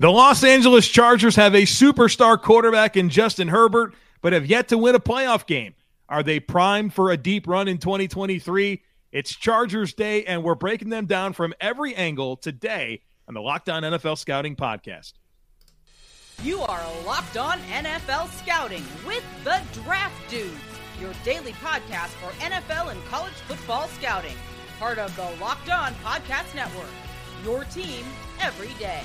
The Los Angeles Chargers have a superstar quarterback in Justin Herbert, but have yet to win a playoff game. Are they primed for a deep run in 2023? It's Chargers Day, and we're breaking them down from every angle today on the Locked On NFL Scouting Podcast. You are Locked On NFL Scouting with the Draft Dudes, your daily podcast for NFL and college football scouting. Part of the Locked On Podcast Network, your team every day.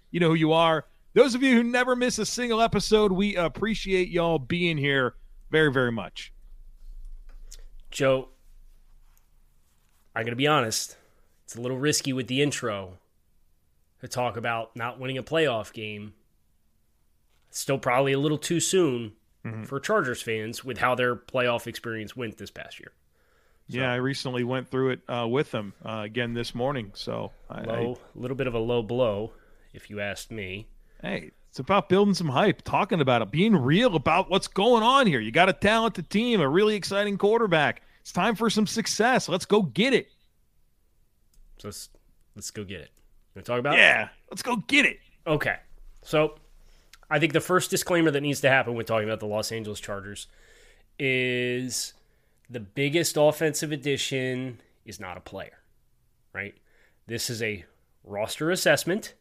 You know who you are. Those of you who never miss a single episode, we appreciate y'all being here very, very much. Joe, I'm going to be honest. It's a little risky with the intro to talk about not winning a playoff game. still probably a little too soon mm-hmm. for Chargers fans with how their playoff experience went this past year. So, yeah, I recently went through it uh, with them uh, again this morning. So a little bit of a low blow if you asked me. Hey, it's about building some hype, talking about it, being real about what's going on here. You got a talented team, a really exciting quarterback. It's time for some success. Let's go get it. So let's let's go get it. You want to talk about yeah, it? let's go get it. Okay. So I think the first disclaimer that needs to happen when talking about the Los Angeles Chargers is the biggest offensive addition is not a player, right? This is a roster assessment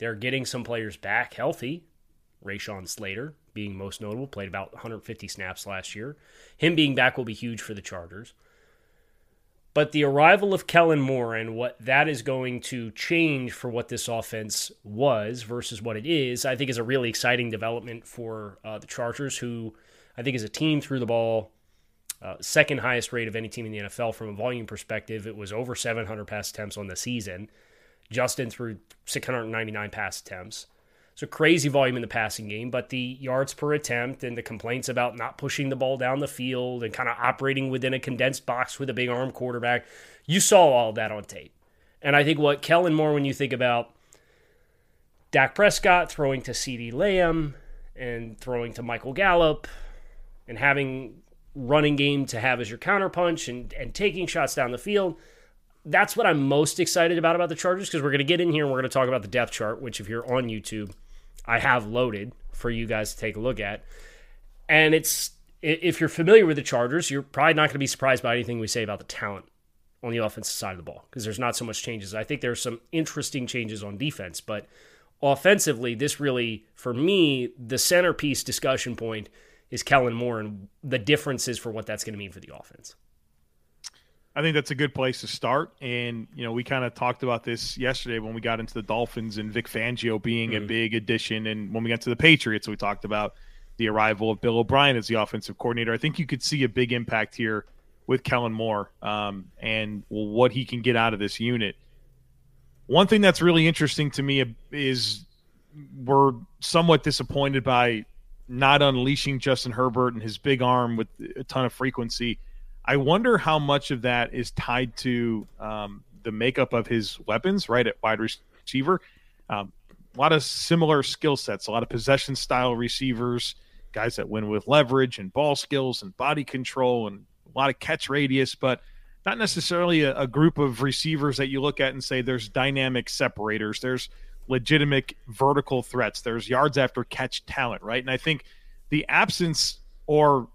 they're getting some players back healthy. Rashawn Slater being most notable, played about 150 snaps last year. Him being back will be huge for the Chargers. But the arrival of Kellen Moore and what that is going to change for what this offense was versus what it is, I think is a really exciting development for uh, the Chargers, who I think as a team threw the ball uh, second highest rate of any team in the NFL from a volume perspective. It was over 700 pass attempts on the season. Justin threw 699 pass attempts. So crazy volume in the passing game, but the yards per attempt and the complaints about not pushing the ball down the field and kind of operating within a condensed box with a big arm quarterback, you saw all that on tape. And I think what Kellen Moore, when you think about Dak Prescott throwing to CeeDee Lamb and throwing to Michael Gallup and having running game to have as your counterpunch and, and taking shots down the field – that's what I'm most excited about about the Chargers because we're going to get in here and we're going to talk about the depth chart, which if you're on YouTube, I have loaded for you guys to take a look at. And it's if you're familiar with the Chargers, you're probably not going to be surprised by anything we say about the talent on the offensive side of the ball because there's not so much changes. I think there's some interesting changes on defense, but offensively, this really, for me, the centerpiece discussion point is Kellen Moore and the differences for what that's going to mean for the offense. I think that's a good place to start. And, you know, we kind of talked about this yesterday when we got into the Dolphins and Vic Fangio being mm-hmm. a big addition. And when we got to the Patriots, we talked about the arrival of Bill O'Brien as the offensive coordinator. I think you could see a big impact here with Kellen Moore um, and what he can get out of this unit. One thing that's really interesting to me is we're somewhat disappointed by not unleashing Justin Herbert and his big arm with a ton of frequency I wonder how much of that is tied to um, the makeup of his weapons, right, at wide receiver. Um, a lot of similar skill sets, a lot of possession style receivers, guys that win with leverage and ball skills and body control and a lot of catch radius, but not necessarily a, a group of receivers that you look at and say there's dynamic separators, there's legitimate vertical threats, there's yards after catch talent, right? And I think the absence or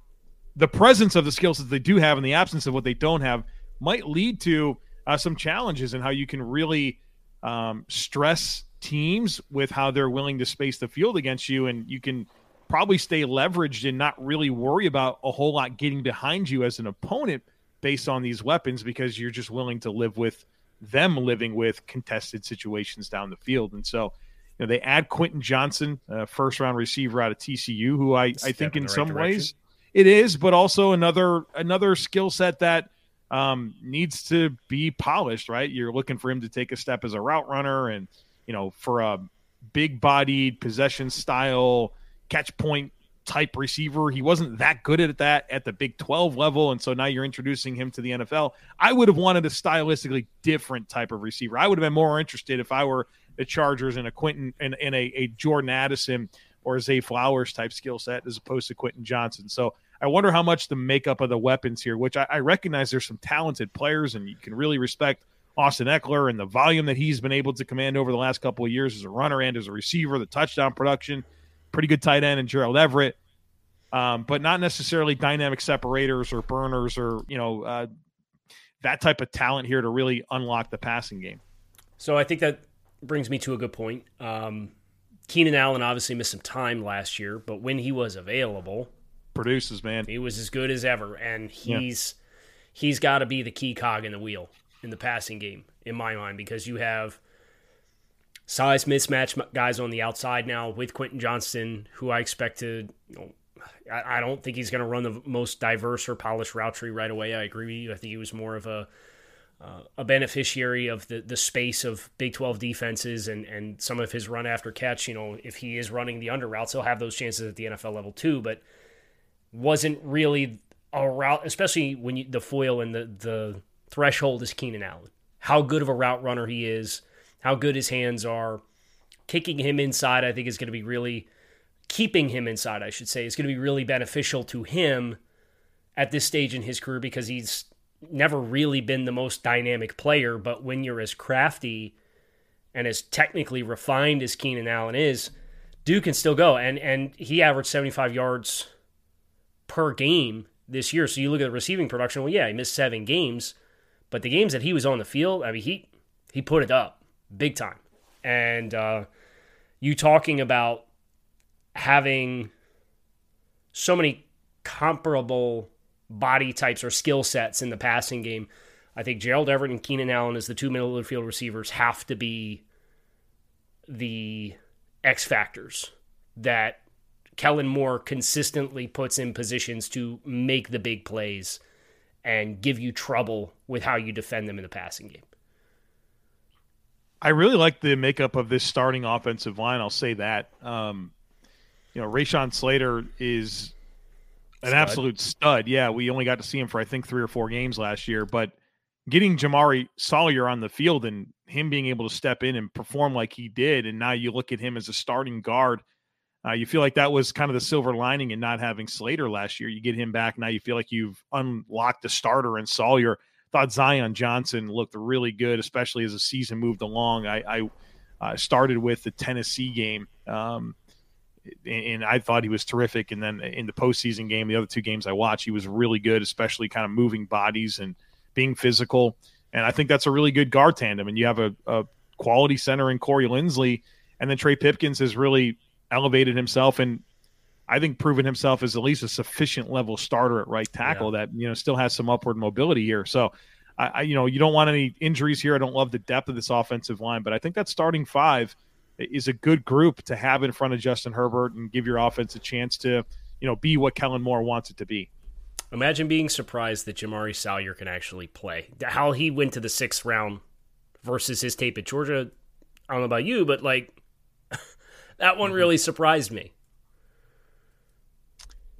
the presence of the skills that they do have and the absence of what they don't have might lead to uh, some challenges in how you can really um, stress teams with how they're willing to space the field against you, and you can probably stay leveraged and not really worry about a whole lot getting behind you as an opponent based on these weapons because you're just willing to live with them living with contested situations down the field. And so, you know, they add Quentin Johnston, a first round receiver out of TCU, who I, I think in, in some direction. ways it is, but also another another skill set that um, needs to be polished, right? You're looking for him to take a step as a route runner and, you know, for a big bodied possession style catch point type receiver. He wasn't that good at that at the Big 12 level. And so now you're introducing him to the NFL. I would have wanted a stylistically different type of receiver. I would have been more interested if I were the Chargers in a Quentin and a, a Jordan Addison or Zay Flowers type skill set as opposed to Quentin Johnston. So I wonder how much the makeup of the weapons here, which I, I recognize there's some talented players and you can really respect Austin Ekeler and the volume that he's been able to command over the last couple of years as a runner and as a receiver, the touchdown production, pretty good tight end and Gerald Everett, um, but not necessarily dynamic separators or burners or you know uh, that type of talent here to really unlock the passing game. So I think that brings me to a good point. Um, Keenan Allen obviously missed some time last year, but when he was available, produces, man. He was as good as ever, and he's yeah. he's got to be the key cog in the wheel in the passing game, in my mind, because you have size mismatch guys on the outside now with Quentin Johnston, who I expect to. You know, I, I don't think he's going to run the most diverse or polished route tree right away. I agree with you. I think he was more of a uh, a beneficiary of the, the space of Big 12 defenses and, and some of his run after catch. You know, if he is running the under routes, he'll have those chances at the NFL level too. But wasn't really a route, especially when you, the foil and the, the threshold is Keenan Allen. How good of a route runner he is, how good his hands are. Kicking him inside, I think, is going to be really, keeping him inside, I should say, is going to be really beneficial to him at this stage in his career because he's never really been the most dynamic player. But when you're as crafty and as technically refined as Keenan Allen is, Duke can still go. And and he averaged 75 yards per game this year. So you look at the receiving production. Well, yeah, he missed seven games, but the games that he was on the field, I mean, he he put it up big time. And uh, you talking about having so many comparable body types or skill sets in the passing game. I think Gerald Everett and Keenan Allen as the two middle of the field receivers have to be the X factors that Kellen Moore consistently puts in positions to make the big plays and give you trouble with how you defend them in the passing game. I really like the makeup of this starting offensive line. I'll say that. Um, you know, Rashawn Slater is an stud. absolute stud. Yeah, we only got to see him for I think three or four games last year, but getting Jamari Salyer on the field and him being able to step in and perform like he did, and now you look at him as a starting guard – uh, you feel like that was kind of the silver lining in not having Slater last year. You get him back now. You feel like you've unlocked a starter in Salyer. Thought Zion Johnson looked really good, especially as the season moved along. I, I uh, started with the Tennessee game, um, and I thought he was terrific. And then in the postseason game, the other two games I watched, he was really good, especially kind of moving bodies and being physical. And I think that's a really good guard tandem. And you have a, a quality center in Corey Linsley, and then Trey Pipkins has really elevated himself and I think proven himself as at least a sufficient level starter at right tackle yeah. that you know still has some upward mobility here. So, I, I, you know you don't want any injuries here. I don't love the depth of this offensive line, but I think that starting five is a good group to have in front of Justin Herbert and give your offense a chance to you know be what Kellen Moore wants it to be. Imagine being surprised that Jamari Salyer can actually play. How he went to the sixth round versus his tape at Georgia. I don't know about you, but like that one mm-hmm. really surprised me.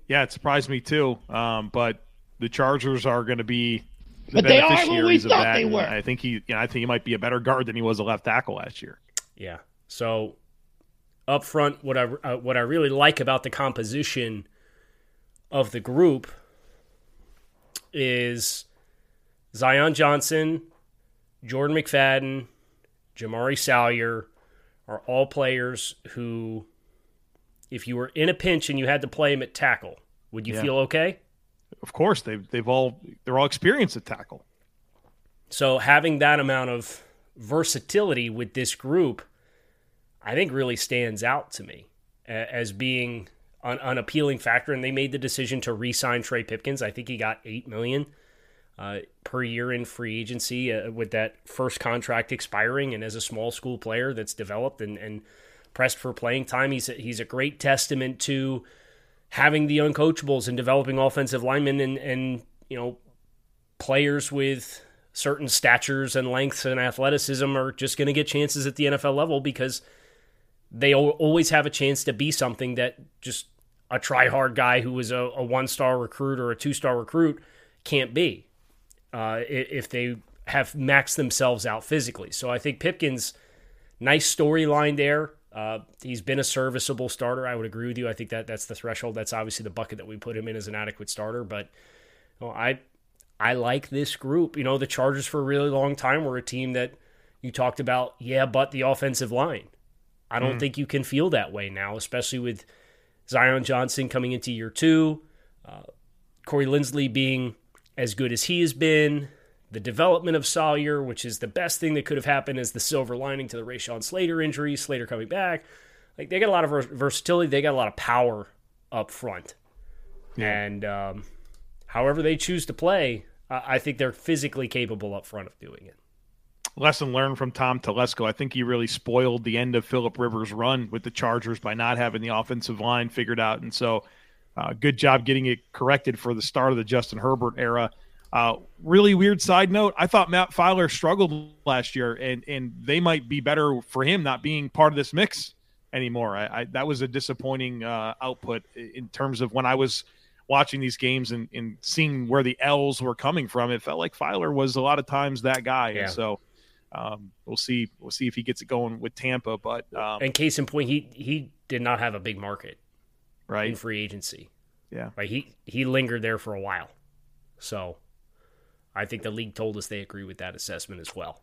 Yeah, it surprised me too. Um, but the Chargers are going to be the but beneficiaries of that. I think he, you know, I think he might be a better guard than he was a left tackle last year. Yeah. So up front, what I uh, what I really like about the composition of the group is Zion Johnson, Jordan McFadden, Jamari Salyer, are all players who, if you were in a pinch and you had to play them at tackle, would you yeah. feel okay? Of course, they've they've all they're all experienced at tackle. So having that amount of versatility with this group, I think really stands out to me as being an, an appealing factor, and they made the decision to re-sign Trey Pipkins. I think he got eight million uh, per year in free agency uh, with that first contract expiring, and as a small school player that's developed and, and pressed for playing time, he's a, he's a great testament to having the uncoachables and developing offensive linemen and and you know players with certain statures and lengths and athleticism are just going to get chances at the NFL level because they always have a chance to be something that just a try hard guy who was a, a one star recruit or a two star recruit can't be uh, if they have maxed themselves out physically. So I think Pipkins, nice storyline there. Uh, he's been a serviceable starter. I would agree with you. I think that that's the threshold. That's obviously the bucket that we put him in as an adequate starter. But you know, I I like this group. You know, the Chargers for a really long time were a team that you talked about. Yeah, but the offensive line. I don't mm. think you can feel that way now, especially with Zion Johnson coming into year two, uh, Corey Linsley being as good as he has been, the development of Salyer, which is the best thing that could have happened is the silver lining to the Rashawn Slater injury, Slater coming back. Like they got a lot of versatility, they got a lot of power up front. Yeah. And um, however they choose to play, I think they're physically capable up front of doing it lesson learned from Tom Telesco. I think he really spoiled the end of Philip Rivers' run with the Chargers by not having the offensive line figured out. And so, uh, good job getting it corrected for the start of the Justin Herbert era. Uh, really weird side note. I thought Matt Feiler struggled last year, and and they might be better for him not being part of this mix anymore. I, I that was a disappointing uh, output in terms of when I was watching these games and, and seeing where the L's were coming from. It felt like Feiler was a lot of times that guy, yeah. and so um, we'll see. We'll see if he gets it going with Tampa. But um, and case in point, he he did not have a big market, right, in free agency. Yeah, right. He he lingered there for a while, so I think the league told us they agree with that assessment as well.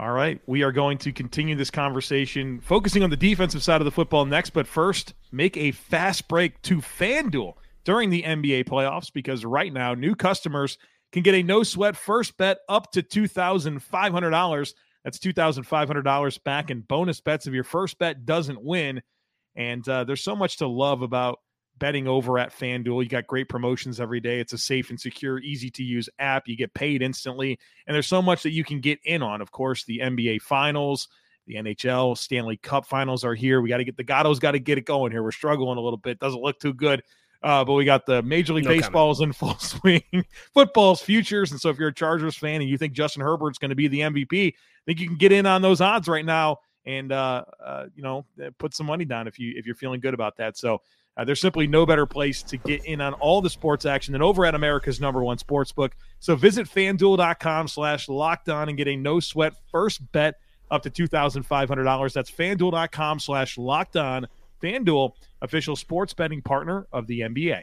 All right, we are going to continue this conversation, focusing on the defensive side of the football next. But first, make a fast break to FanDuel during the NBA playoffs because right now, new customers can get a no sweat first bet up to $2,500. That's $2,500 back in bonus bets if your first bet doesn't win. And uh, there's so much to love about betting over at FanDuel. You got great promotions every day. It's a safe and secure, easy to use app. You get paid instantly. And there's so much that you can get in on. Of course, the NBA Finals, the NHL, Stanley Cup Finals are here. We got to get the Gatto's got to get it going here. We're struggling a little bit. Doesn't look too good. Uh, but we got the Major League no Baseball's comment. in full swing, football's futures. And so if you're a Chargers fan and you think Justin Herbert's going to be the MVP, I think you can get in on those odds right now and uh, uh, you know uh, put some money down if you if you're feeling good about that. So uh, there's simply no better place to get in on all the sports action than over at America's number one sports book. So visit fanduel.com slash locked on and get a no sweat first bet up to $2,500. That's fanduel.com slash locked on. FanDuel, official sports betting partner of the NBA.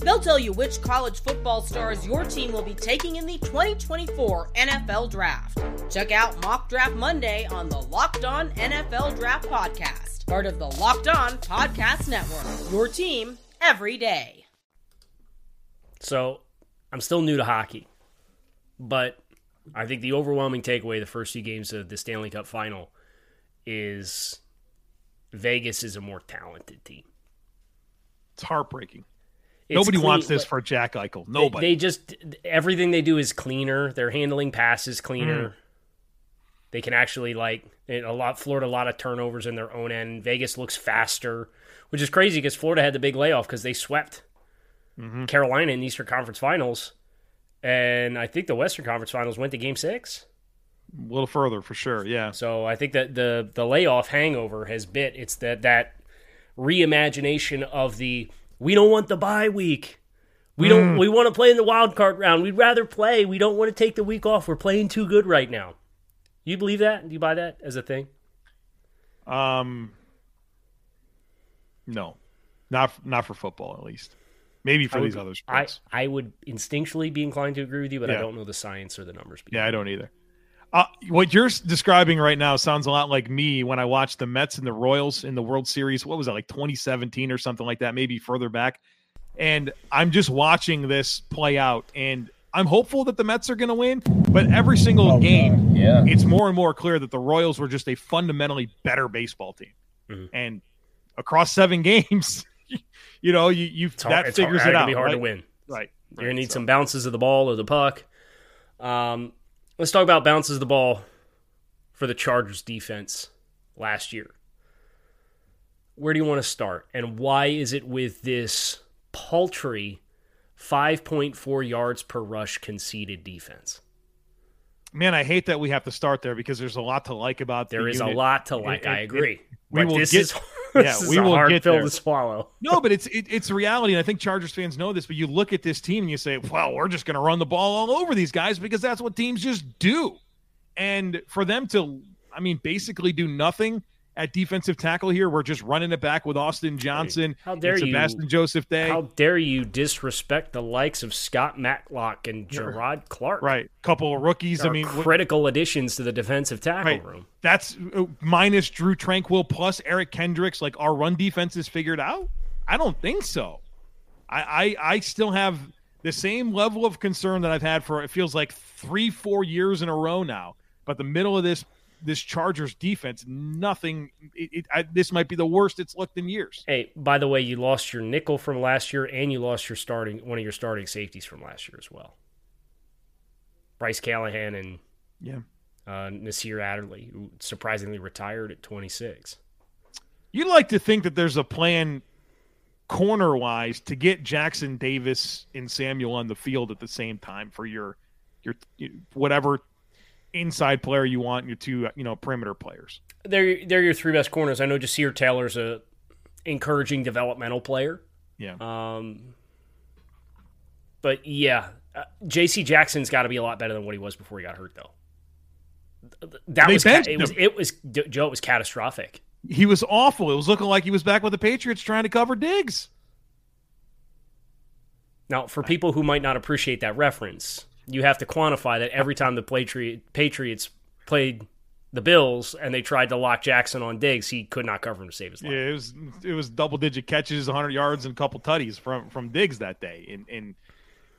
They'll tell you which college football stars your team will be taking in the 2024 NFL Draft. Check out Mock Draft Monday on the Locked On NFL Draft Podcast, part of the Locked On Podcast Network. Your team every day. So, I'm still new to hockey, but I think the overwhelming takeaway the first two games of the Stanley Cup final is Vegas is a more talented team. It's heartbreaking. Nobody clean, wants this for Jack Eichel. Nobody. They, they, just everything they do is cleaner. They're handling passes cleaner. Mm. They can actually like a lot. Florida a lot of turnovers in their own end. Vegas looks faster, which is crazy because Florida had the big layoff because they swept mm-hmm. Carolina in the Eastern Conference Finals, and I think the Western Conference Finals went to Game Six. A little further for sure, yeah. So I think that the the layoff hangover has bit. It's that that reimagination of the we don't want the bye week. We mm. don't. We want to play in the wild card round. We'd rather play. We don't want to take the week off. We're playing too good right now. You believe that? Do you buy that as a thing? Um, no, not not for football at least. Maybe for would, these other sports. I I would instinctually be inclined to agree with you, but yeah. I don't know the science or the numbers. Yeah, I don't either. Uh, what you're describing right now sounds a lot like me when I watched the Mets and the Royals in the World Series. What was that, like 2017 or something like that, maybe further back? And I'm just watching this play out, and I'm hopeful that the Mets are going to win. But every single Oh, game, Yeah. it's more and more clear that the Royals were just a fundamentally better baseball team. Mhm. And across seven games, you know, you you It's hard, that figures hard, it it's out. be hard right? to win. Right. You're gonna need So- some bounces of the ball or the puck. Um, let's talk about bounces the ball for the Chargers defense last year. Where do you want to start, and why is it with this paltry 5.4 yards per rush conceded defense? Man, I hate that we have to start there because there's a lot to like about There the is unit. a lot to like. it- I it- agree. we but will this get- is yeah, we will hard get pill there. to swallow. No, but it's it, it's reality, and I think Chargers fans know this. But you look at this team and you say, "Well, we're just going to run the ball all over these guys because that's what teams just do." And for them to, I mean, basically do nothing at defensive tackle here, we're just running it back with Austin Johnson, How dare and you- Sebastian Joseph Day, How dare you disrespect the likes of Scott Matlock and Jerrod Clark? right? Couple of rookies. I mean, what- critical additions to the defensive tackle Right. room. that's uh, minus Drew Tranquill plus Eric Kendricks. Like our run defense is figured out. I don't think so. I, I I still have the same level of concern that I've had for it feels like three four years in a row now. But the middle of this this Chargers defense, nothing. It, it, I, this might be the worst it's looked in years. Hey, by the way, you lost your nickel from last year, and you lost your starting one of your starting safeties from last year as well. Bryce Callahan and Yeah. uh, Nasir Adderley, who surprisingly retired at 26. You'd like to think that there's a plan corner wise to get Jackson Davis and Samuel on the field at the same time for your your whatever inside player you want, your two you know perimeter players. They're they're your three best corners. I know Jasir Taylor's a encouraging developmental player. Yeah. Um, but yeah, uh, J.C. Jackson's got to be a lot better than what he was before he got hurt, though. That They was it was it was Joe. It was catastrophic. He was awful. It was looking like he was back with the Patriots trying to cover Diggs. Now, for people who might not appreciate that reference, you have to quantify that every time the Patri- Patriots played the Bills and they tried to lock Jackson on Diggs, he could not cover him to save his life. Yeah, it was it was double digit catches, 100 yards, and a couple tutties from from Diggs that day. And and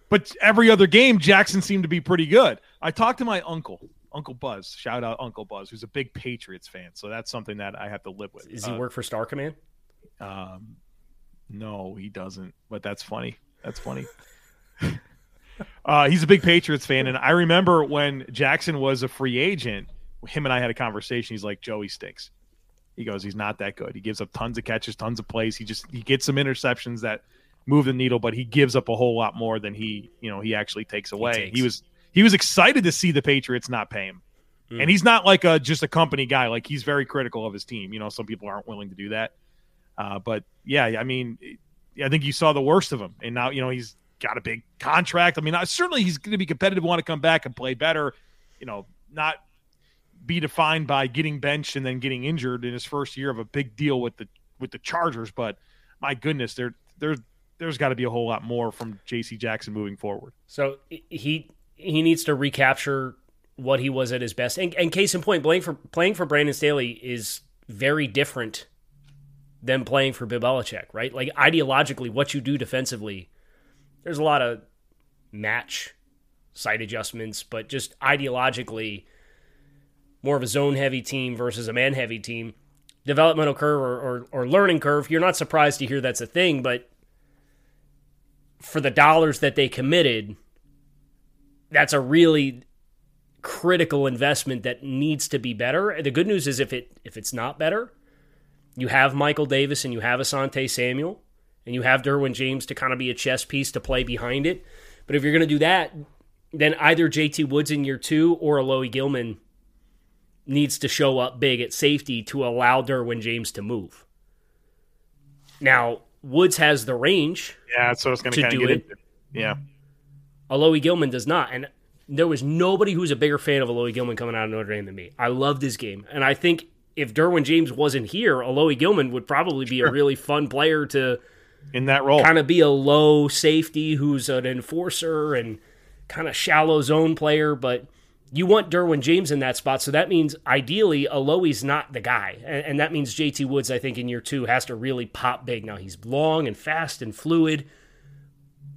but every other game, Jackson seemed to be pretty good. I talked to my uncle, Uncle Buzz. Shout out Uncle Buzz, who's a big Patriots fan. So that's something that I have to live with. Does he Uh, work for Star Command? Um, no, he doesn't. But that's funny. That's funny. uh, he's a big Patriots fan, and I remember when Jackson was a free agent. Him and I had a conversation. He's like, "Joey stinks." He goes, "He's not that good. He gives up tons of catches, tons of plays. He just he gets some interceptions that move the needle, but he gives up a whole lot more than he you know he actually takes away." He, takes. was he was excited to see the Patriots not pay him. Hmm. And he's not like a just a company guy. Like he's very critical of his team. You know, some people aren't willing to do that. Uh, but yeah, I mean, I think you saw the worst of him, and now you know he's got a big contract. I mean, certainly he's going to be competitive, want to come back and play better. You know, not be defined by getting benched and then getting injured in his first year of a big deal with the with the Chargers. But my goodness, there there there's got to be a whole lot more from J.C. Jackson moving forward. So he he needs to recapture what he was at his best. And, and case in point, playing for playing for Brandon Staley is very different than playing for Bill Belichick, right? Like ideologically, what you do defensively, there's a lot of match site adjustments, but just ideologically, more of a zone heavy team versus a man heavy team. Developmental curve or, or, or learning curve, you're not surprised to hear that's a thing, but for the dollars that they committed, that's a really critical investment that needs to be better. The good news is if it if it's not better, you have Michael Davis and you have Asante Samuel and you have Derwin James to kind of be a chess piece to play behind it. But if you're going to do that, then either JT Woods in year two or Alohi Gilman needs to show up big at safety to allow Derwin James to move. Now, Woods has the range Yeah, so it's going To kind do get it. into. Yeah, Alohi Gilman does not. And there was nobody who's a bigger fan of Alohi Gilman coming out of Notre Dame than me. I loved his game. And I think if Derwin James wasn't here, Alohi Gilman would probably be a really fun player to in that role. kind of be a low safety who's an enforcer and kind of shallow zone player. But you want Derwin James in that spot. So that means ideally Alohi's not the guy. And, and, that means JT Woods, I think, in year two has to really pop big. Now he's long and fast and fluid,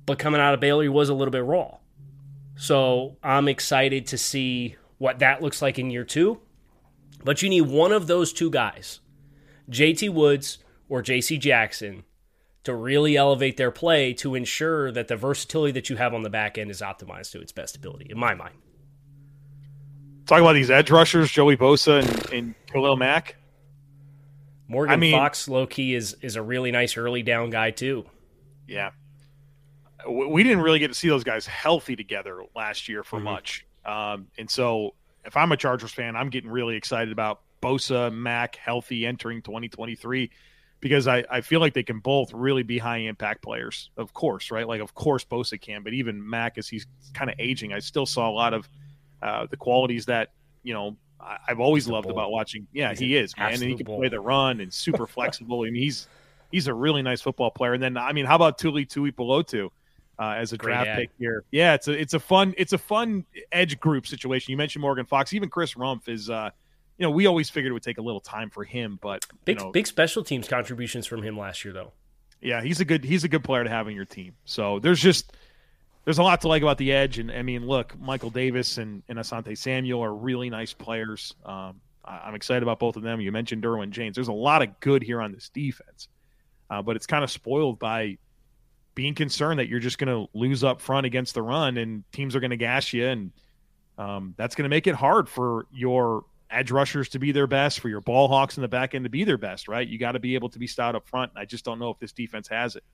but coming out of Baylor, he was a little bit raw. So I'm excited to see what that looks like in year two. But you need one of those two guys, JT Woods or JC Jackson, to really elevate their play to ensure that the versatility that you have on the back end is optimized to its best ability, in my mind. Talking about these edge rushers, Joey Bosa and, and Khalil Mack. Morgan I mean, Fox, low key, is is a really nice early down guy too. Yeah, we didn't really get to see those guys healthy together last year for mm-hmm. much, um, and so if I'm a Chargers fan, I'm getting really excited about Bosa, Mack healthy entering 2023 because I, I feel like they can both really be high impact players. Of course, right? Like of course Bosa can, but even Mack, as he's kind of aging, I still saw a lot of uh, the qualities that you know I, have always loved about watching. Yeah, he's he is man, and he can play the run and super flexible. I mean, he's he's a really nice football player. And then I mean, how about Tuli Tuipulotu? Uh, as a Great draft ad. pick here. Yeah, it's a it's a fun it's a fun edge group situation. You mentioned Morgan Fox, even Chris Rumph is uh, you know, we always figured it would take a little time for him, but big you know, big special teams contributions from him last year though. Yeah, he's a good he's a good player to have in your team. So there's just there's a lot to like about the edge. And I mean, look, Michael Davis and, and Asante Samuel are really nice players. Um, I, am excited about both of them. You mentioned Derwin James. There's a lot of good here on this defense, uh, but it's kind of spoiled by being concerned that you're just going to lose up front against the run and teams are going to gash you. And um, that's going to make it hard for your edge rushers to be their best, for your ball hawks in the back end to be their best, right? You got to be able to be stout up front. I just don't know if this defense has it.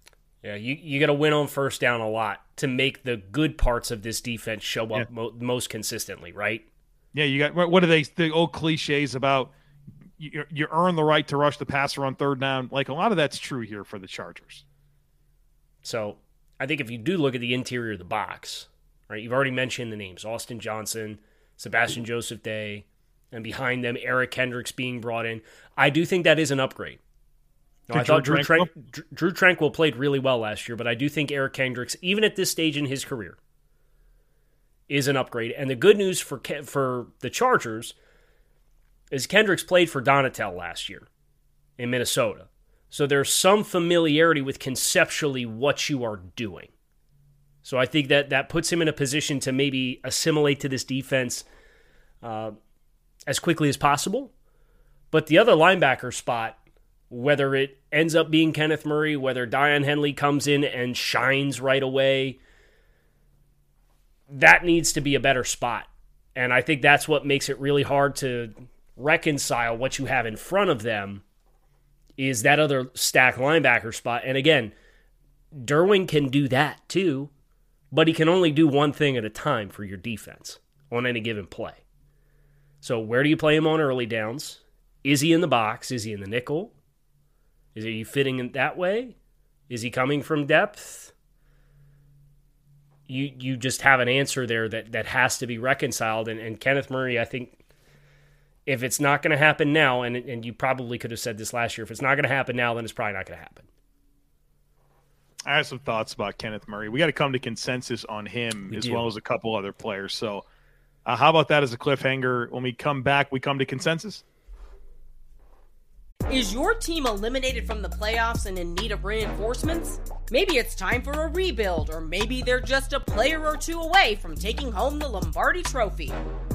Yeah, you, you got to win on first down a lot to make the good parts of this defense show up yeah. mo- most consistently, right? Yeah, you got what are they the old cliches about you, you earn the right to rush the passer on third down. Like a lot of that's true here for the Chargers. So I think if you do look at the interior of the box, right, you've already mentioned the names Austin Johnson, Sebastian Joseph Day, and behind them Eric Kendricks being brought in. I do think that is an upgrade. No, I thought Drew, Tranquill? Drew Tranquill played really well last year, but I do think Eric Kendricks, even at this stage in his career, is an upgrade. And the good news for for the Chargers is Kendricks played for Donatell last year in Minnesota, so there's some familiarity with conceptually what you are doing. So I think that that puts him in a position to maybe assimilate to this defense uh, as quickly as possible. But the other linebacker spot whether it ends up being Kenneth Murray, whether Daiyan Henley comes in and shines right away, that needs to be a better spot. And I think that's what makes it really hard to reconcile what you have in front of them is that other stack linebacker spot. And again, Derwin can do that too, but he can only do one thing at a time for your defense on any given play. So where do you play him on early downs? Is he in the box? Is he in the nickel? Is he fitting in that way? Is he coming from depth? You you just have an answer there that, that has to be reconciled. And, and Kenneth Murray, I think, if it's not going to happen now, and and you probably could have said this last year, if it's not going to happen now, then it's probably not going to happen. I have some thoughts about Kenneth Murray. We got to come to consensus on him we as do. well as a couple other players. So, uh, how about that as a cliffhanger? When we come back, we come to consensus. Is your team eliminated from the playoffs and in need of reinforcements? Maybe it's time for a rebuild, or maybe they're just a player or two away from taking home the Lombardi Trophy.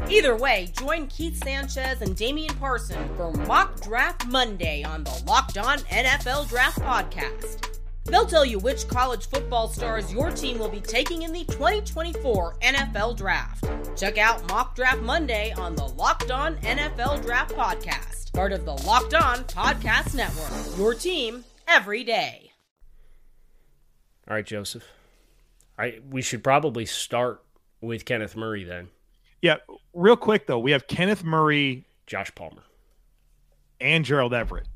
Either way, join Keith Sanchez and Damian Parson for Mock Draft Monday on the Locked On NFL Draft Podcast. They'll tell you which college football stars your team will be taking in the 2024 NFL Draft. Check out Mock Draft Monday on the Locked On NFL Draft Podcast, part of the Locked On Podcast Network. Your team every day. All right, Joseph. I we should probably start with Kenneth Murray then. Yeah, real quick though, we have Kenneth Murray, Josh Palmer, and Gerald Everett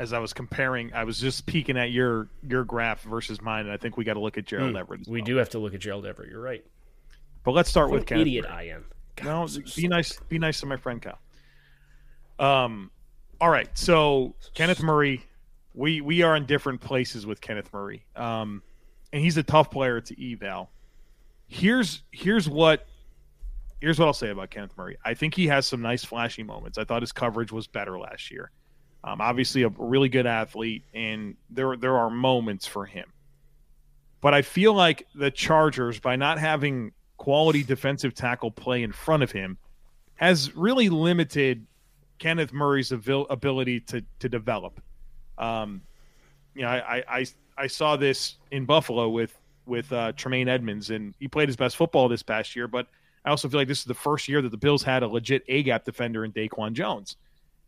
as I was comparing, I was just peeking at your your graph versus mine, and I think we got to look at Gerald mm, Everett. we well. do have to look at Gerald Everett. You're right. But let's start what with Kenneth idiot Murray. I am. God, no, so be nice. Be nice to my friend Kyle. Um, all right. So Kenneth Murray, we we are in different places with Kenneth Murray. Um, and he's a tough player to eval. Here's here's what here's what I'll say about Kenneth Murray. I think he has some nice flashy moments. I thought his coverage was better last year. Um, obviously, a really good athlete, and there there are moments for him. But I feel like the Chargers, by not having quality defensive tackle play in front of him, has really limited Kenneth Murray's ability to to develop. Um, you know, I, I I saw this in Buffalo with with uh, Tremaine Edmunds, and he played his best football this past year. But I also feel like this is the first year that the Bills had a legit A gap defender in Daquan Jones,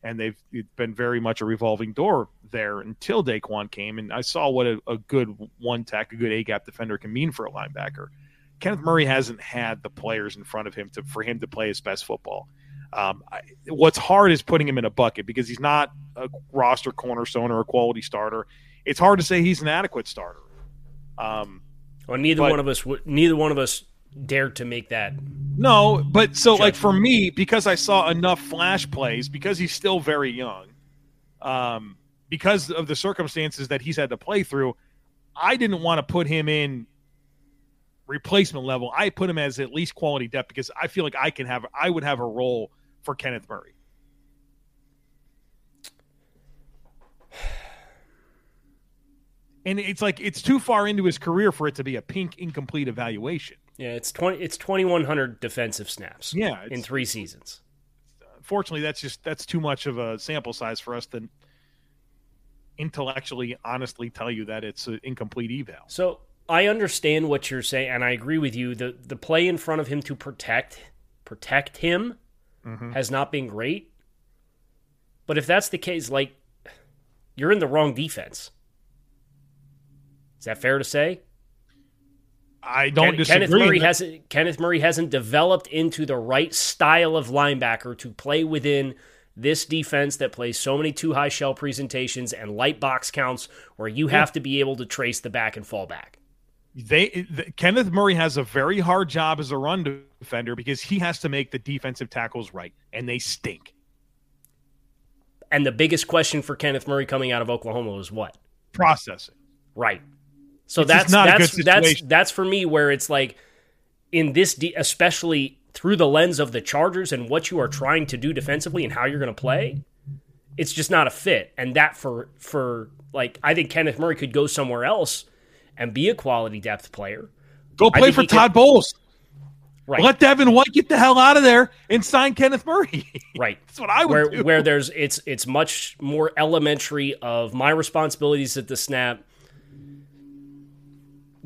and they've been very much a revolving door there until Daquan came. And I saw what a, a good one tech, a good A gap defender can mean for a linebacker. Kenneth Murray hasn't had the players in front of him to for him to play his best football. Um, I, what's hard is putting him in a bucket because he's not a roster cornerstone or a quality starter. It's hard to say he's an adequate starter. Um, well, neither but, one of us neither one of us dared to make that. No, but so judgment. like for me, because I saw enough flash plays, because he's still very young, um, because of the circumstances that he's had to play through, I didn't want to put him in replacement level. I put him as at least quality depth because I feel like I can have I would have a role for Kenneth Murray. And it's like it's too far into his career for it to be a pink incomplete evaluation. Yeah, it's twenty. It's twenty one hundred defensive snaps. Yeah, in three seasons. Fortunately, that's just that's too much of a sample size for us to intellectually, honestly tell you that it's an incomplete eval. So I understand what you're saying, and I agree with you. the The play in front of him to protect protect him mm-hmm. has not been great. But if that's the case, like you're in the wrong defense. Is that fair to say? I don't Ken, disagree. Kenneth Murray hasn't Kenneth Murray hasn't developed into the right style of linebacker to play within this defense that plays so many two high shell presentations and light box counts where you have to be able to trace the back and fall back. They the, Kenneth Murray has a very hard job as a run defender because he has to make the defensive tackles right, and they stink. And the biggest question for Kenneth Murray coming out of Oklahoma was what? Processing. Right. So it's that's that's that's that's for me where it's like in this, de- especially through the lens of the Chargers and what you are trying to do defensively and how you're going to play, it's just not a fit. And that for for like I think Kenneth Murray could go somewhere else and be a quality depth player. Go play for Todd can, Bowles. Right. Let Devin White get the hell out of there and sign Kenneth Murray. right. That's what I would where, do. Where there's it's it's much more elementary of my responsibilities at the snap.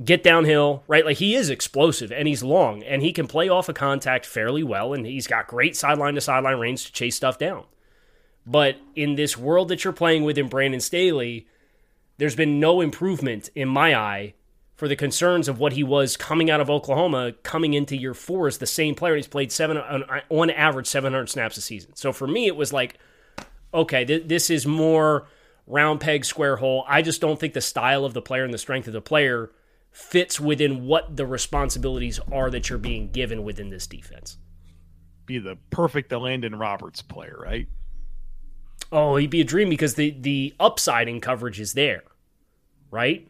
Get downhill, right? Like he is explosive and he's long and he can play off a of contact fairly well and he's got great sideline to sideline range to chase stuff down. But in this world that you're playing with in Brandon Staley, there's been no improvement in my eye for the concerns of what he was coming out of Oklahoma, coming into year four as the same player. He's played seven on, average 700 snaps a season. So for me, it was like, okay, th- this is more round peg, square hole. I just don't think the style of the player and the strength of the player fits within what the responsibilities are that you're being given within this defense. Be the perfect Elandon Roberts player, right? Oh, he'd be a dream because the the upside in coverage is there, right?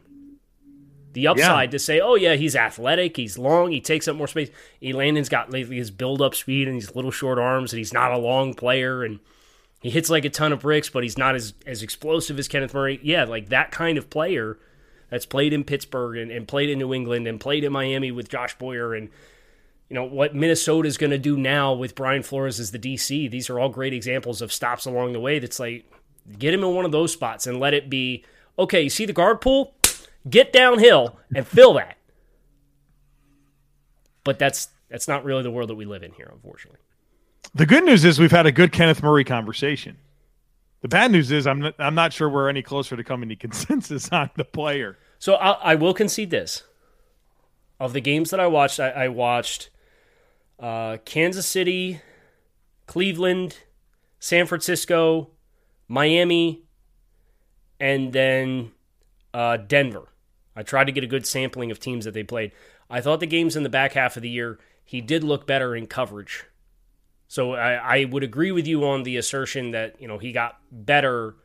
The upside yeah. to say, oh yeah, he's athletic, he's long, he takes up more space. Elandon's got lately his build up speed and these little short arms, and he's not a long player, and he hits like a ton of bricks, but he's not as as explosive as Kenneth Murray. Yeah, like that kind of player that's played in Pittsburgh and, and played in New England and played in Miami with Josh Boyer and you know what Minnesota is going to do now with Brian Flores as the DC. These are all great examples of stops along the way. That's like get him in one of those spots and let it be okay. You see the guard pool, get downhill and fill that. But that's that's not really the world that we live in here, unfortunately. The good news is we've had a good Kenneth Murray conversation. The bad news is I'm not, I'm not sure we're any closer to coming to consensus on the player. So I, I will concede this. Of the games that I watched, I, I watched uh, Kansas City, Cleveland, San Francisco, Miami, and then uh, Denver. I tried to get a good sampling of teams that they played. I thought the games in the back half of the year, he did look better in coverage. So I, I would agree with you on the assertion that, you know, he got better,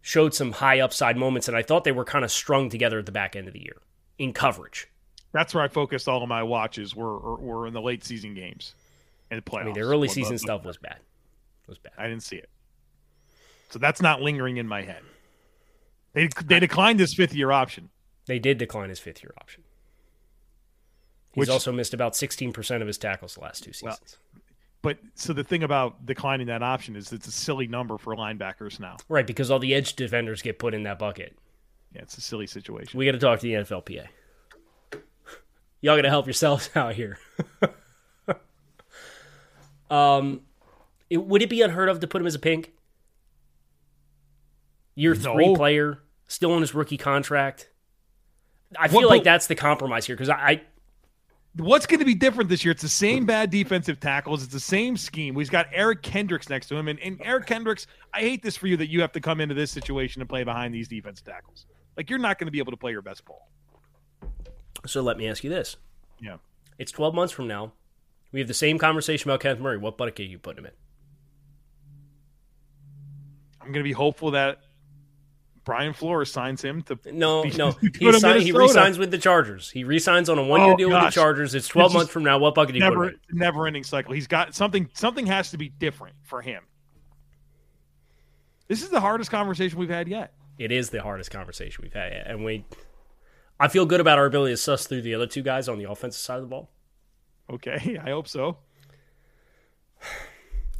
showed some high upside moments, and I thought they were kind of strung together at the back end of the year in coverage. That's where I focused all of my watches were were in the late season games and the playoffs. I mean, the early Well, season but- stuff was bad. Was bad. I didn't see it, so that's not lingering in my head. They they declined his fifth year option. They did decline his fifth year option. He's Which- also missed about 16% of his tackles the last two Well, seasons. But so the thing about declining that option is it's a silly number for linebackers now. right, because all the edge defenders get put in that bucket. Yeah, it's a silly situation. We got to talk to the NFLPA. Y'all got to help yourselves out here. um, it, would it be unheard of to put him as a pink? Year three player, still on his rookie contract. I What- feel like but- that's the compromise here because I, I What's going to be different this year? It's the same bad defensive tackles. It's the same scheme. We've got Eric Kendricks next to him. And, and Eric Kendricks, I hate this for you that you have to come into this situation and play behind these defensive tackles. Like, you're not going to be able to play your best ball. so let me ask you this: Yeah. It's 12 months from now. We have the same conversation about Kenneth Murray. What bucket are you putting him in? I'm going to be hopeful that Brian Flores signs him to. No, no. He, sign, he resigns with the Chargers. He resigns on a one-year Oh, deal with the Chargers. It's 12 It's months from now. What bucket do you put him Never, in? never ending cycle. He's got something. Something has to be different for him. This is the hardest conversation we've had yet. It is the hardest conversation we've had, yet. and we. I feel good about our ability to suss through the other two guys on the offensive side of the ball. Okay, I hope so. Do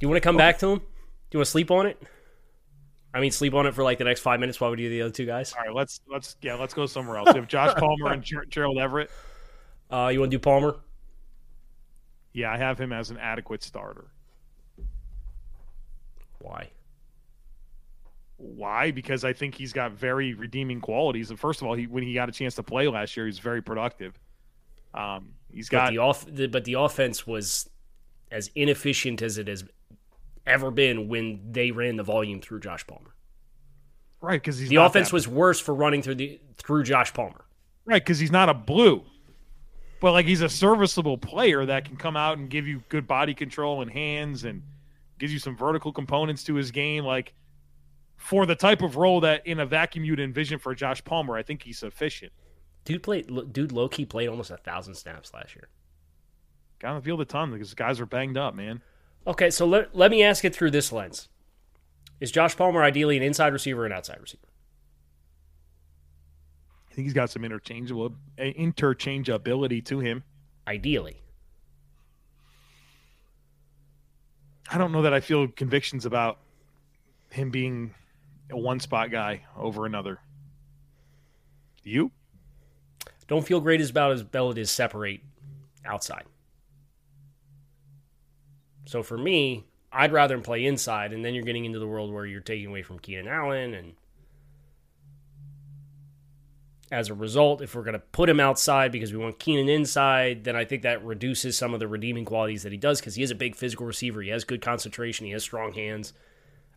you want to come back to him? Do you want to sleep on it? I mean, sleep on it for like the next five minutes while we do the other two guys. All right, let's let's yeah, let's go somewhere else. We have Josh Palmer and Ger- Gerald Everett. Uh, you want to do Palmer? Yeah, I have him as an adequate starter. Why? Why? Because I think he's got very redeeming qualities. And first of all, he when he got a chance to play last year, he was very productive. Um, he's But got the off, the, but the offense was as inefficient as it has ever been when they ran the volume through Josh Palmer. right because he's The offense was worse for running through the through Josh Palmer. right because he's not a blue, but like he's a serviceable player that can come out and give you good body control and hands and gives you some vertical components to his game. Like for the type of role that in a vacuum you'd envision for Josh Palmer, I think he's sufficient. Dude played. Dude, low key played almost a thousand snaps last year. Got on the field a ton because guys are banged up, man. Okay, so let, let me ask it through this lens. Is Josh Palmer ideally an inside receiver or an outside receiver? I think he's got some interchangeable interchangeability to him. Ideally. I don't know that I feel convictions about him being a one spot guy over another. Do you? Don't feel great as about his ability to separate outside. So for me, I'd rather him play inside, and then you're getting into the world where you're taking away from Keenan Allen, and as a result, if we're going to put him outside because we want Keenan inside, then I think that reduces some of the redeeming qualities that he does because he is a big physical receiver. He has good concentration. He has strong hands.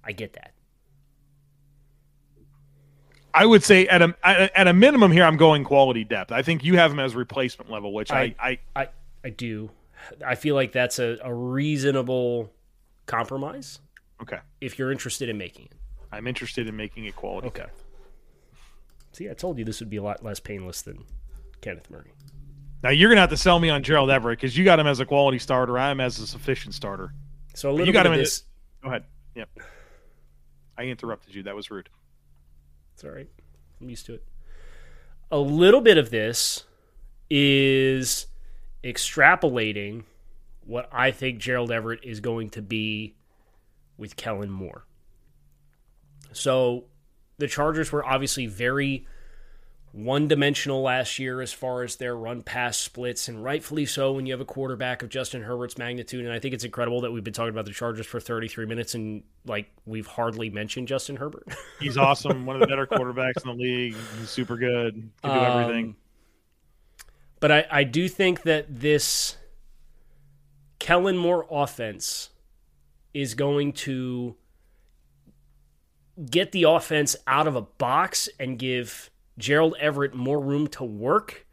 I get that. I would say at a at a minimum here, I'm going quality depth. I think you have him as replacement level, which I, I, I, I do. I feel like that's a, a reasonable compromise okay. if you're interested in making it. I'm interested in making it quality. Okay. See, I told you this would be a lot less painless than Kenneth Murray. Now you're gonna have to sell me on Gerald Everett because you got him as a quality starter. I am as a sufficient starter. So a little you got bit him of in this. Go ahead. Yep. I interrupted you. That was rude. It's all right. I'm used to it. A little bit of this is extrapolating what I think Gerald Everett is going to be with Kellen Moore. So the Chargers were obviously very one dimensional last year as far as their run pass splits, and rightfully so when you have a quarterback of Justin Herbert's magnitude. And I think it's incredible that we've been talking about the Chargers for 33 minutes and like we've hardly mentioned Justin Herbert. He's awesome. One of the better quarterbacks in the league. He's super good. Can do everything. Um, But I, I do think that this Kellen Moore offense is going to get the offense out of a box and give Gerald Everett more room to work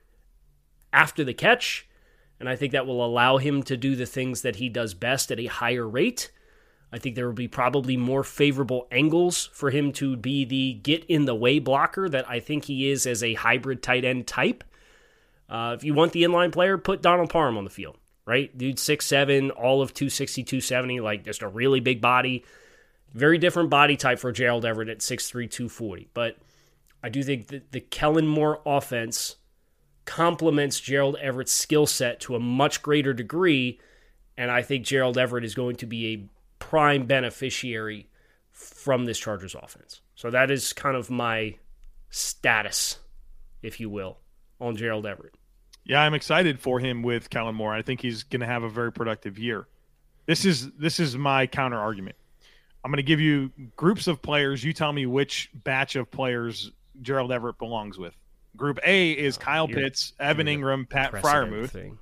after the catch. And I think that will allow him to do the things that he does best at a higher rate. I think there will be probably more favorable angles for him to be the get in the way blocker that I think he is as a hybrid tight end type. Uh, if you want the inline player, put Donald Parham on the field, right? Dude, six seven, all of 260, 270, like just a really big body. Very different body type for Gerald Everett at 6'3, 240. But I do think that the Kellen Moore offense complements Gerald Everett's skill set to a much greater degree. And I think Gerald Everett is going to be a prime beneficiary from this Chargers offense. So that is kind of my status, if you will, on Gerald Everett. Yeah, I'm excited for him with Kellen Moore. I think he's going to have a very productive year. This is this is my counter argument. I'm going to give you groups of players. You tell me which batch of players Gerald Everett belongs with. Group A is oh, Kyle Pitts, Evan Engram, Pat Freiermuth, thing.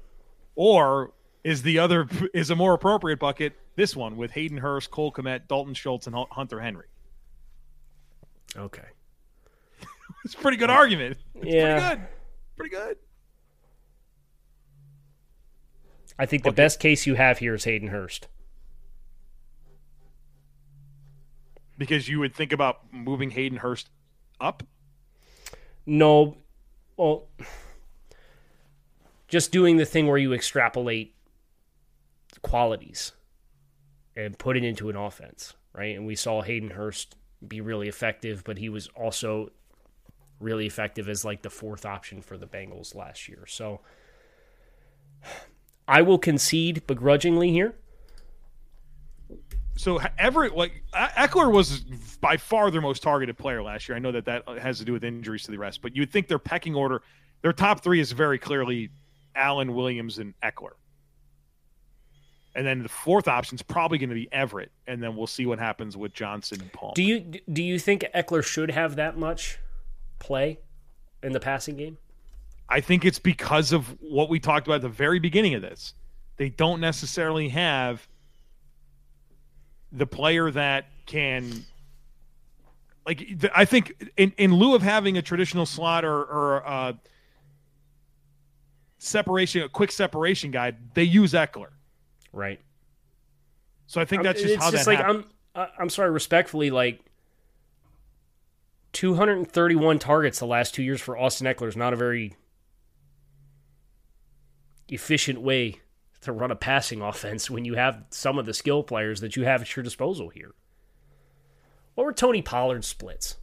or is the other is a more appropriate bucket this one with Hayden Hurst, Cole Kmet, Dalton Schultz, and Hunter Henry. Okay, it's a pretty good argument. It's yeah, pretty good. I think the okay. best case you have here is Hayden Hurst. Because you would think about moving Hayden Hurst up? No. Well, just doing the thing where you extrapolate qualities and put it into an offense, right? And we saw Hayden Hurst be really effective, but he was also really effective as like the fourth option for the Bengals last year. So I will concede begrudgingly here. So Everett, like Ekeler, was by far their most targeted player last year. I know that that uh, has to do with injuries to the rest, but you'd think their pecking order, their top three is very clearly Allen, Williams, and Ekeler. And then the fourth option is probably going to be Everett, and then we'll see what happens with Johnson and Paul. Do you do you think Ekeler should have that much play in the passing game? I think it's because of what we talked about at the very beginning of this. They don't necessarily have the player that can like I think in, in lieu of having a traditional slot or, or uh, separation, a quick separation guy, they use Ekeler. Right. So I think that's just it's how just that like happened. I'm I'm sorry, respectfully, like 231 targets the last two years for Austin Ekeler is not a very efficient way to run a passing offense when you have some of the skill players that you have at your disposal here. What were Tony Pollard's splits?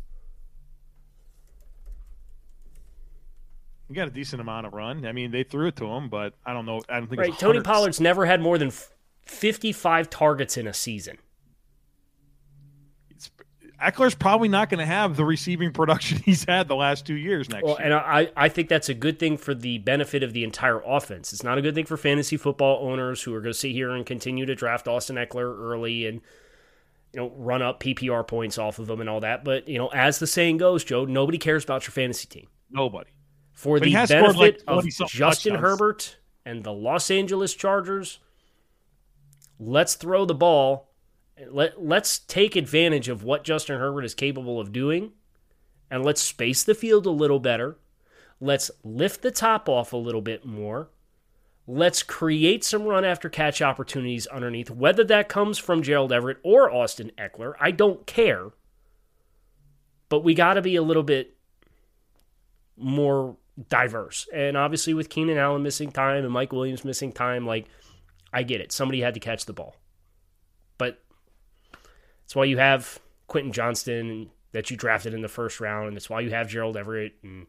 He got a decent amount of run. I mean, they threw it to him, but I don't know. I don't think right. Tony Pollard's never had more than fifty-five targets in a season. Ekeler's probably not going to have the receiving production he's had the last two years next well, year. And I, I think that's a good thing for the benefit of the entire offense. It's not a good thing for fantasy football owners who are going to sit here and continue to draft Austin Ekeler early and you know run up PPR points off of him and all that. But you know, as the saying goes, Joe, nobody cares about your fantasy team. Nobody for but the benefit like of Justin Herbert and the Los Angeles Chargers, let's throw the ball. Let, let's take advantage of what Justin Herbert is capable of doing, and let's space the field a little better. Let's lift the top off a little bit more. Let's create some run after catch opportunities underneath, whether that comes from Gerald Everett or Austin Ekeler. I don't care. But we got to be a little bit more diverse. And obviously, with Keenan Allen missing time and Mike Williams missing time, like, I get it. Somebody had to catch the ball. That's why you have Quentin Johnston that you drafted in the first round, and it's why you have Gerald Everett, and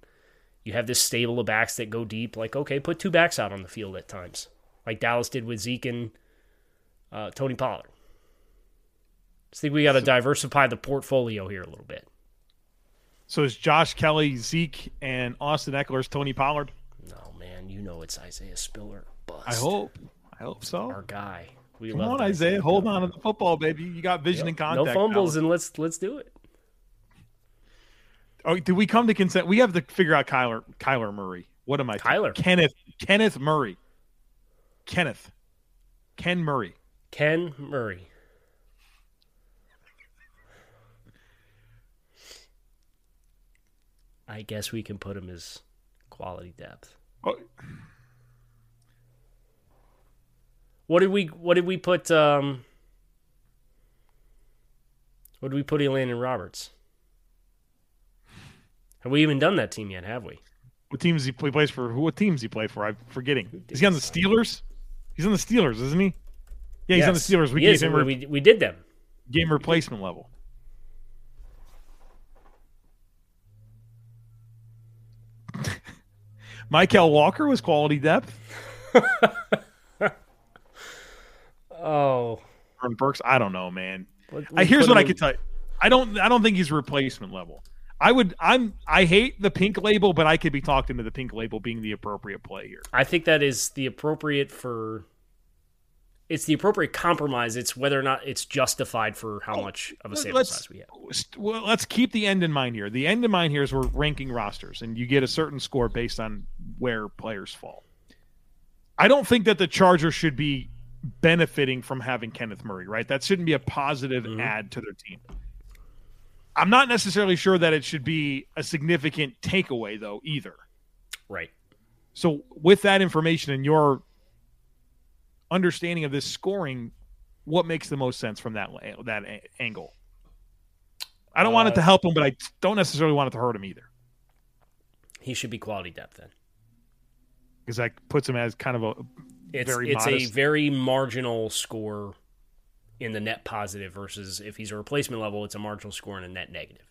you have this stable of backs that go deep. Like, okay, put two backs out on the field at times, like Dallas did with Zeke and uh, Tony Pollard. I think we got to diversify the portfolio here a little bit. So is Josh Kelley, Zeke, and Austin Ekeler's Tony Pollard? No, man. You know it's Isaiah Spiller. Bust. I hope. I hope so. Our guy. We Come on, Isaiah. Hold on to the football, baby. You got vision yep. and contact. No fumbles, now. and let's let's do it. Oh, did we come to consent? We have to figure out Kyler Kyler Murray. What am I? Kyler Kenneth Kenneth Murray. Kenneth Ken Murray. Ken Murray. I guess we can put him as quality depth. Oh. What did we What did we put? Um, what did we put Elandon Roberts? Have we even done that team yet? Have we? What teams he play plays for? Who? What teams he play for? I'm forgetting. Is he on the Steelers? He's on the Steelers, isn't he? Yeah, he's on the Steelers. We he gave is, him re- we, we did them. game replacement level. Michael Walker was quality depth. Oh, Aaron Burks, I don't know, man. Let- I, here's put what I him can tell you. I don't. I don't think he's replacement level. I would. I'm. I hate the pink label, but I could be talked into the pink label being the appropriate play here. I think that is the appropriate for. It's the appropriate compromise. It's whether or not it's justified for how oh, much of a Let- sample size we have. Well, let's keep the end in mind here. The end in mind here is we're ranking rosters, and you get a certain score based on where players fall. I don't think that the Chargers should be benefiting from having Kenneth Murray, right? That shouldn't be a positive Mm-hmm. add to their team. I'm not necessarily sure that it should be a significant takeaway, though, either. Right. So, with that information and your understanding of this scoring, what makes the most sense from that that angle? I don't want it Uh, to help him, but I don't necessarily want it to hurt him either, He should be quality depth then. because that puts him as kind of a It's very it's modest. a very marginal score in the net positive versus if he's a replacement level, it's a marginal score and a net negative.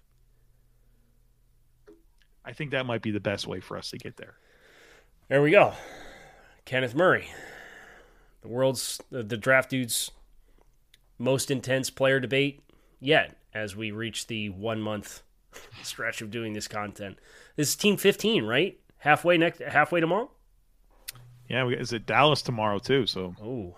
I think that might be the best way for us to get there. There we go. Kenneth Murray, the world's the, the draft dude's most intense player debate yet. As we reach the one month stretch of doing this content, this is Team 15, right? Halfway next, halfway tomorrow. Yeah, we, is it Dallas tomorrow too? So Oh,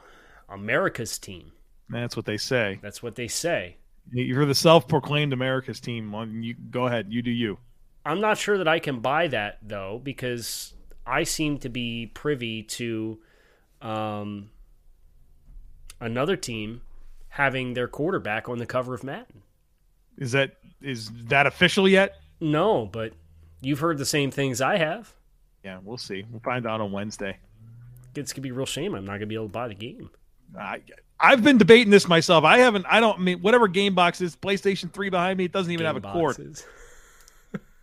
America's team. that's what they say. That's what they say. You're the self-proclaimed America's team. You go ahead, you do you. I'm not sure that I can buy that though because I seem to be privy to um, another team having their quarterback on the cover of Madden. Is that is that official yet? No, but you've heard the same things I have. Yeah, we'll see. We'll find out on Wednesday. It's gonna be a real shame. I'm not gonna be able to buy the game. I I've been debating this myself. I haven't. I don't I mean whatever game box is PlayStation Three behind me. It doesn't even have a Game cord.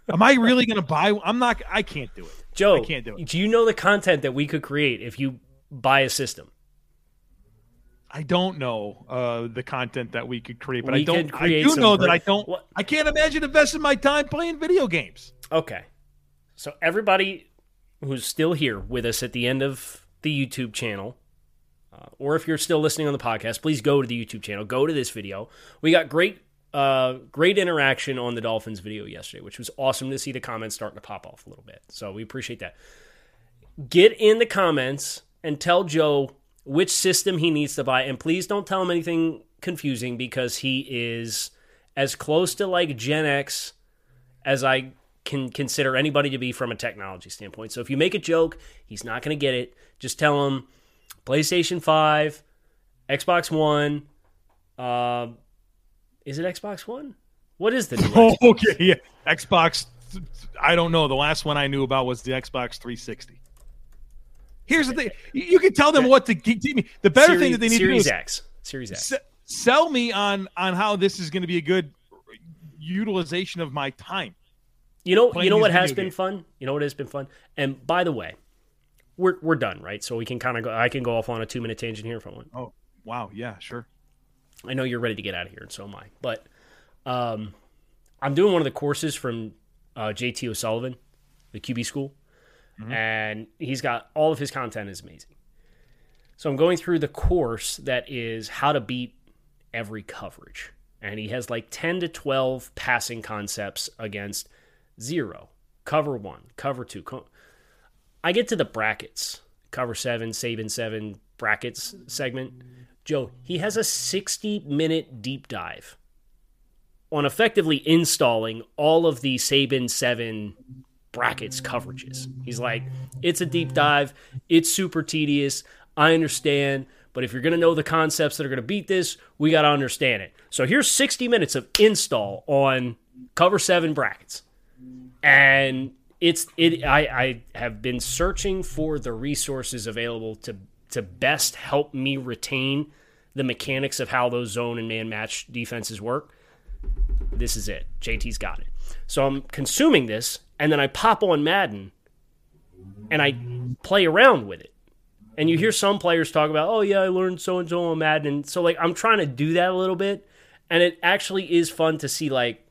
Am I really going to buy? I'm not. I can't do it. Joe, I can't do it. do you know the content that we could create if you buy a system? I don't know uh, the content that we could create, but We I don't. I do know that I don't. What- I can't imagine investing my time playing video games. Okay. So everybody who's still here with us at the end of the YouTube channel, uh, or if you're still listening on the podcast, please go to the YouTube channel. Go to this video. We got great, uh, great interaction on the Dolphins video yesterday, which was awesome to see the comments starting to pop off a little bit. So we appreciate that. Get in the comments and tell Joe which system he needs to buy, and please don't tell him anything confusing because he is as close to like Gen X as I can consider anybody to be from a technology standpoint. So if you make a joke, he's not going to get it. Just tell him PlayStation 5, Xbox One. Uh, is it Xbox One? What is the new Oh, Xbox? okay. Yeah. Xbox. I don't know. The last one I knew about was the Xbox 360. Here's the thing: you you can tell them what to give me. The better Series, thing that they need Series to do is X. Series X. sell me on on how this is going to be a good utilization of my time. You know, playing you know what has been games. fun. You know what has been fun. And by the way, we're we're done, right? So we can kind of go. I can go off on a two minute tangent here if I want. Oh, wow. Yeah, sure. I know you're ready to get out of here, and so am I. But um, I'm doing one of the courses from uh, JT O'Sullivan, the QB school, and he's got all of his content is amazing. So I'm going through the course that is how to beat every coverage, and he has like 10 to 12 passing concepts against zero, cover one, cover two. Co- I get to the brackets, cover seven, Saban seven brackets segment. Joe, he has a 60 minute deep dive on effectively installing all of the Saban 7 brackets coverages. He's like, it's a deep dive, it's super tedious. I understand, but if you're going to know the concepts that are going to beat this, we got to understand it. So here's 60 minutes of install on cover 7 brackets. And it's it I, I have been searching for the resources available to to best help me retain the mechanics of how those zone and man match defenses work. This is it. JT's got it. So I'm consuming this, and then I pop on Madden and I play around with it. And you hear some players talk about, oh yeah, I learned so and so on Madden. And so like I'm trying to do that a little bit, and it actually is fun to see like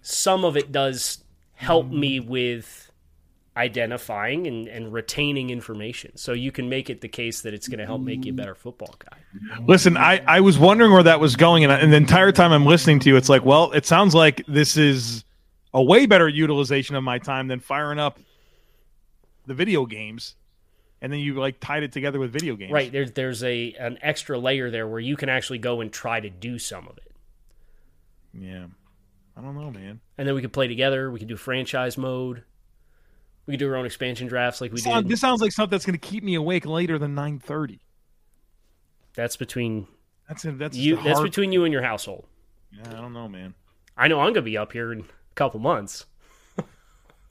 some of it does help mm. me with identifying and, and retaining information. So you can make it the case that it's going to help make you a better football guy. Listen, I, I was wondering where that was going, and, I, and the entire time I'm listening to you, it's like, well, it sounds like this is a way better utilization of my time than firing up the video games and then you like tied it together with video games. Right. There's there's a an extra layer there where you can actually go and try to do some of it. Yeah. I don't know, man. And then we could play together. We could do franchise mode. We could do our own expansion drafts like we this did. Sound, this sounds like something that's going to keep me awake later than nine thirty. That's between that's that's you. That's between you and your household. Yeah, I don't know, man. I know I'm going to be up here in a couple months.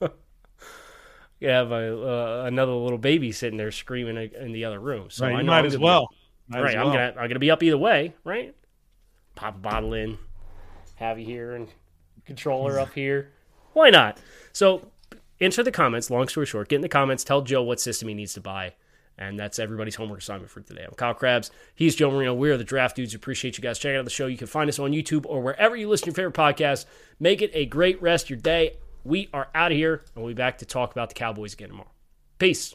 you have a, uh, another little baby sitting there screaming in the other room. So right, I might as well. Might right, as well. I'm gonna I'm gonna be up either way. Right, pop a bottle in, have you here, and controller up here. Why not? So enter the comments. Long story short, get in the comments. Tell Joe what system he needs to buy. And that's everybody's homework assignment for today. I'm Kyle Crabbs. He's Joe Marino. We are the Draft Dudes. Appreciate you guys checking out the show. You can find us on YouTube or wherever you listen to your favorite podcast. Make it a great rest of your day. We are out of here, and we'll be back to talk about the Cowboys again tomorrow. Peace.